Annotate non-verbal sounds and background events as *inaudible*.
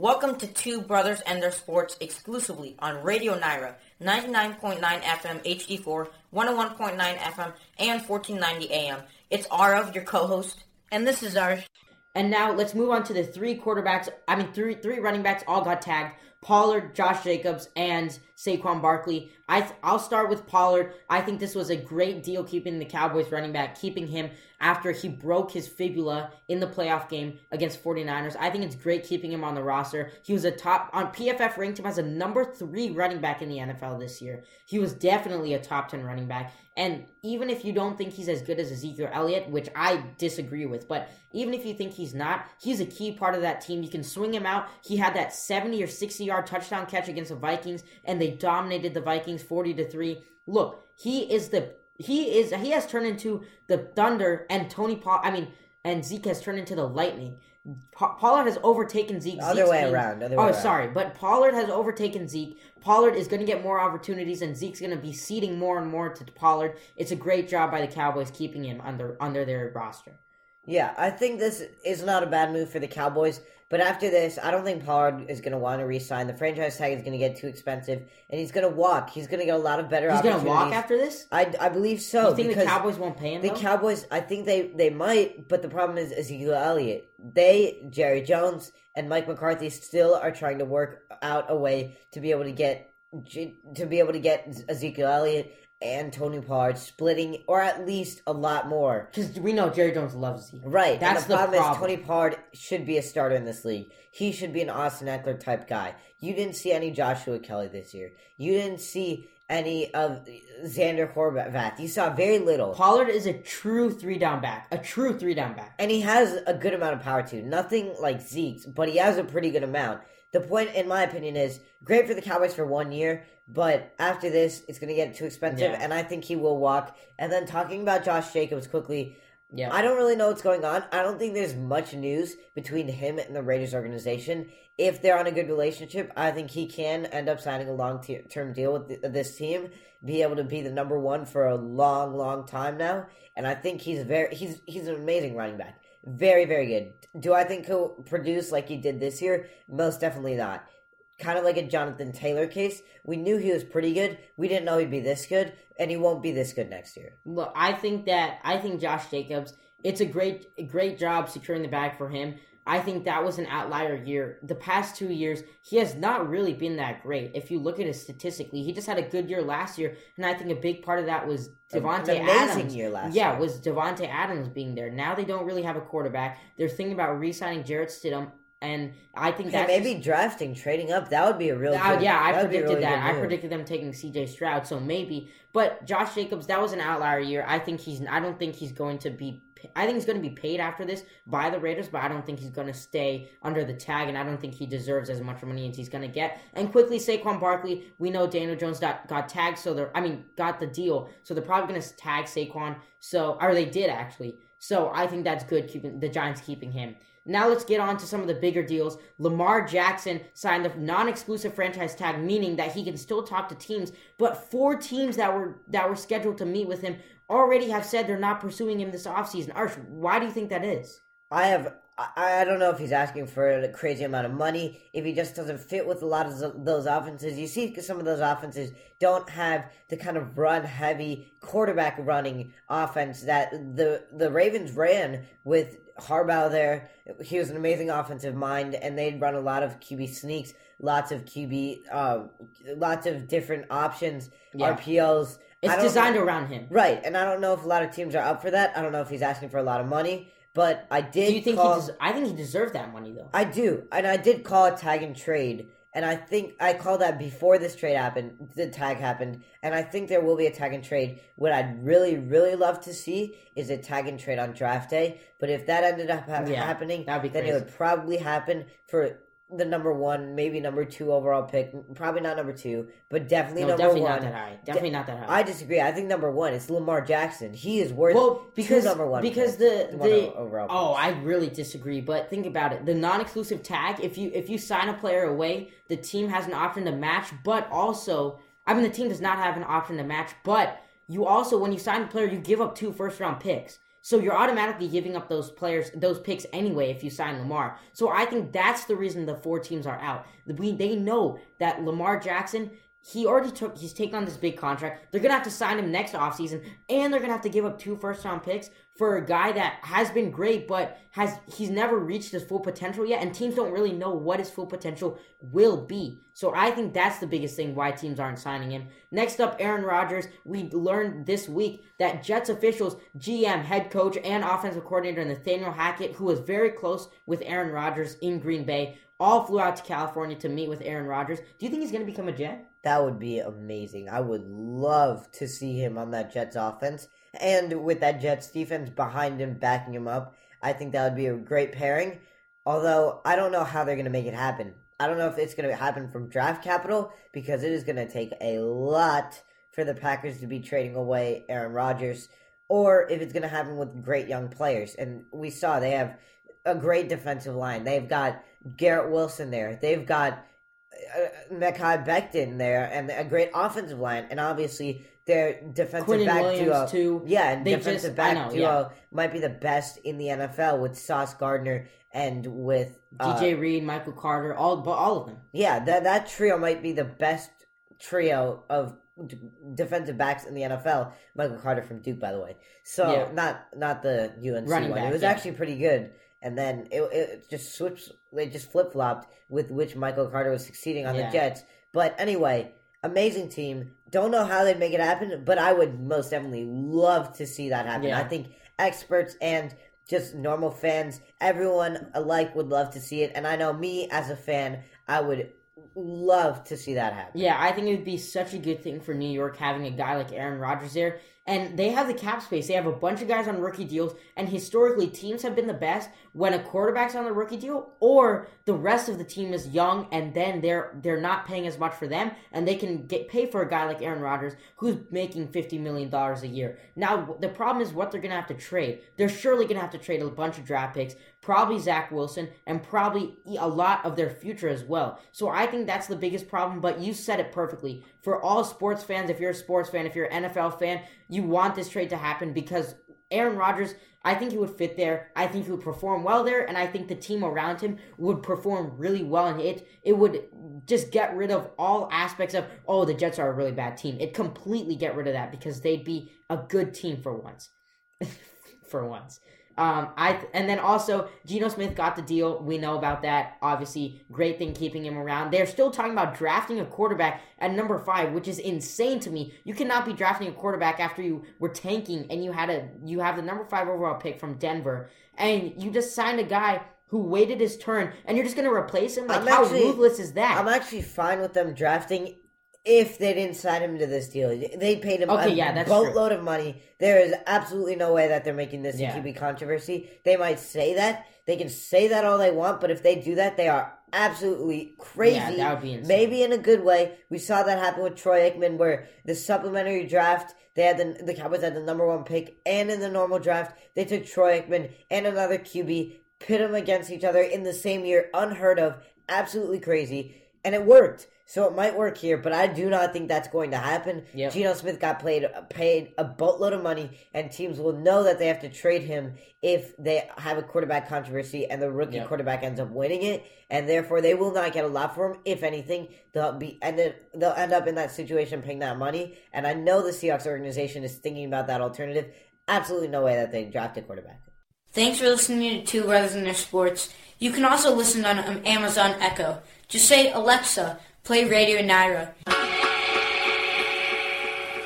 Welcome to Two Brothers and Their Sports exclusively on Radio Nyra, 99.9 FM HD4, 101.9 FM, and 1490 AM. It's Aarav, your co-host, and this is our. And now let's move on to the three quarterbacks. I mean, three three running backs all got tagged. Pollard, Josh Jacobs, and Saquon Barkley. I I'll start with Pollard. I think this was a great deal keeping the Cowboys running back, keeping him after he broke his fibula in the playoff game against 49ers. I think it's great keeping him on the roster. He was a top on PFF ranked him as a number 3 running back in the NFL this year. He was definitely a top 10 running back. And even if you don't think he's as good as Ezekiel Elliott, which I disagree with, but even if you think he's not, he's a key part of that team. You can swing him out. He had that 70 or 60 yard touchdown catch against the Vikings and they dominated the Vikings 40 to 3. Look, he is the he is he has turned into the Thunder and Tony Paul. I mean, and Zeke has turned into the Lightning. Pa- Pollard has overtaken Zeke. Other Zeke's way been- around, other oh, around. sorry, but Pollard has overtaken Zeke. Pollard is going to get more opportunities, and Zeke's going to be ceding more and more to Pollard. It's a great job by the Cowboys keeping him under under their roster. Yeah, I think this is not a bad move for the Cowboys. But after this, I don't think Pollard is going to want to re-sign. The franchise tag is going to get too expensive, and he's going to walk. He's going to get a lot of better. He's going to walk after this. I, I believe so. you think the Cowboys won't pay him? The though? Cowboys, I think they they might, but the problem is Ezekiel Elliott. They, Jerry Jones, and Mike McCarthy still are trying to work out a way to be able to get to be able to get Ezekiel Elliott and Tony Pollard splitting, or at least a lot more. Because we know Jerry Jones loves Zeke. Right. That's and the, the problem, problem. is Tony Pollard should be a starter in this league. He should be an Austin Ekeler type guy. You didn't see any Joshua Kelley this year. You didn't see any of Zander Horvath. You saw very little. Pollard is a true three down back. A true three down back. And he has a good amount of power too. Nothing like Zeke's, but he has a pretty good amount. The point, in my opinion, is great for the Cowboys for one year, but after this, it's going to get too expensive, Yeah. and I think he will walk. And then talking about Josh Jacobs quickly, Yeah. I don't really know what's going on. I don't think there's much news between him and the Raiders organization. If they're on a good relationship, I think he can end up signing a long te- term deal with th- this team, be able to be the number one for a long, long time now. And I think he's very he's he's an amazing running back, very very good. Do I think he'll produce like he did this year? Most definitely not. Kind of like a Jonathan Taylor case. We knew he was pretty good. We didn't know he'd be this good, and he won't be this good next year. Look, I think that I think Josh Jacobs. It's a great, great job securing the bag for him. I think that was an outlier year. The past two years, he has not really been that great. If you look at it statistically, he just had a good year last year, and I think a big part of that was Davante Adams. year last yeah, year. was Davante Adams being there. Now they don't really have a quarterback. They're thinking about re-signing Jarrett Stidham, and I think that maybe drafting, trading up. That would be a real. uh, good, yeah, I that would be a predicted really that. I predicted them taking C.J. Stroud, so maybe. But Josh Jacobs, that was an outlier year. I think he's. I don't think he's going to be. I think he's going to be paid after this by the Raiders, but I don't think he's going to stay under the tag, and I don't think he deserves as much money as he's going to get. And quickly, Saquon Barkley. We know Daniel Jones got, got tagged, so they're. I mean, got the deal, so they're probably going to tag Saquon. So, or they did actually. So I think that's good. Keeping the Giants keeping him. Now let's get on to some of the bigger deals. Lamar Jackson signed the non-exclusive franchise tag, meaning that he can still talk to teams, but four teams that were that were scheduled to meet with him already have said they're not pursuing him this offseason. Arsh, why do you think that is? I have. I, I don't know if he's asking for a crazy amount of money. If he just doesn't fit with a lot of those offenses, you see, some of those offenses don't have the kind of run-heavy quarterback running offense that the the Ravens ran with Harbaugh there. He was an amazing offensive mind, and they'd run a lot of QB sneaks, lots of QB, uh, lots of different options, Yeah. RPOs. I It's designed around him. Right, and I don't know if a lot of teams are up for that. I don't know if he's asking for a lot of money, but I did. Do you think call, he? Des- I think he deserved that money though. I do, and I did call a tag and trade, and I think I called that before this trade happened. The tag happened, and I think there will be a tag and trade. What I'd really, really love to see is a tag and trade on draft day. But if that ended up ha- Yeah, happening, then crazy. it would probably happen for the number one, maybe number two overall pick. Probably not number two, but definitely No, number definitely one. not that high. Definitely not that high. I disagree. I think number one is Lamar Jackson. He is worth well, because number one because picks. the the overall oh. I really disagree. But think about it: the non-exclusive tag. If you if you sign a player away, the team has an option to match. But also, I mean, the team does not have an option to match. But you also, when you sign a player, you give up two first-round picks. So you're automatically giving up those players, those picks anyway if you sign Lamar. So I think that's the reason the four teams are out. We, they know that Lamar Jackson he already took he's taken on this big contract. They're gonna have to sign him next offseason, and they're gonna have to give up two first round picks for a guy that has been great, but has he's never reached his full potential yet, and teams don't really know what his full potential will be. So I think that's the biggest thing why teams aren't signing him. Next up, Aaron Rodgers. We learned this week that Jets officials, GM, head coach, and offensive coordinator Nathaniel Hackett, who was very close with Aaron Rodgers in Green Bay, all flew out to California to meet with Aaron Rodgers. Do you think he's gonna become a Jet? That would be amazing. I would love to see him on that Jets offense. And with that Jets defense behind him, backing him up, I think that would be a great pairing. Although, I don't know how they're going to make it happen. I don't know if it's going to happen from draft capital because it is going to take a lot for the Packers to be trading away Aaron Rodgers or if it's going to happen with great young players. And we saw they have a great defensive line. They've got Garrett Wilson there. They've got Mekhi Becton there and a great offensive line, and obviously their defensive Quinnen back Williams, duo. too. Yeah, and They defensive just- back know, duo yeah. might be the best in the NFL with Sauce Gardner and with uh, DJ Reed, Michael Carter, all but all of them. Yeah, that that trio might be the best trio of d- defensive backs in the NFL. Michael Carter from Duke, by the way. So Yeah. not not the UNC Running one. back, it was yeah. actually pretty good. And then it, it just switched. They just flip flopped with which Michael Carter was succeeding on Yeah. the Jets. But anyway, amazing team. Don't know how they'd make it happen, but I would most definitely love to see that happen. Yeah. I think experts and just normal fans, everyone alike would love to see it. And I know me as a fan, I would love to see that happen. Yeah, I think it would be such a good thing for New York having a guy like Aaron Rodgers there. And they have the cap space. They have a bunch of guys on rookie deals. And historically, teams have been the best when a quarterback's on the rookie deal or the rest of the team is young and then they're they're not paying as much for them and they can get pay for a guy like Aaron Rodgers who's making fifty million dollars a year. Now the problem is what they're gonna have to trade. They're surely gonna have to trade a bunch of draft picks, probably Zach Wilson, and probably a lot of their future as well. So I think that's the biggest problem. But you said it perfectly. For all sports fans, if you're a sports fan, if you're an NFL fan, you want this trade to happen because Aaron Rodgers, I think he would fit there. I think he would perform well there, and I think the team around him would perform really well. And it it would just get rid of all aspects of oh the Jets are a really bad team. It completely get rid of that because they'd be a good team for once. *laughs* for once. Um, I and then also Geno Smith got the deal. We know about that. Obviously, great thing keeping him around. They're still talking about drafting a quarterback at number five, which is insane to me. You cannot be drafting a quarterback after you were tanking and you had a you have the number five overall pick from Denver, and you just signed a guy who waited his turn, and you're just gonna replace him. Like I'm how actually- ruthless is that? I'm actually fine with them drafting if they didn't sign him to this deal. They paid him Okay, a yeah, that's boatload of money. There is absolutely no way that they're making this Yeah. a QB controversy. They might say that. They can say that all they want, but if they do that, they are absolutely crazy. Yeah, that would be insane. Maybe in a good way. We saw that happen with Troy Aikman, where the supplementary draft, they had the the Cowboys had the number one pick, and in the normal draft, they took Troy Aikman and another QB, pit them against each other in the same year. Unheard of, absolutely crazy, and it worked. So it might work here, but I do not think that's going to happen. Yep. Geno Smith got played paid a boatload of money, and teams will know that they have to trade him if they have a quarterback controversy and the rookie Yep. quarterback ends up winning it, and therefore they will not get a lot for him. If anything, they'll be ended, they'll end up in that situation paying that money. And I know the Seahawks organization is thinking about that alternative. Absolutely no way that they draft a quarterback. Thanks for listening to Two Brothers in Their Sports. You can also listen on Amazon Echo. Just say, Alexa, play Radio Nyra.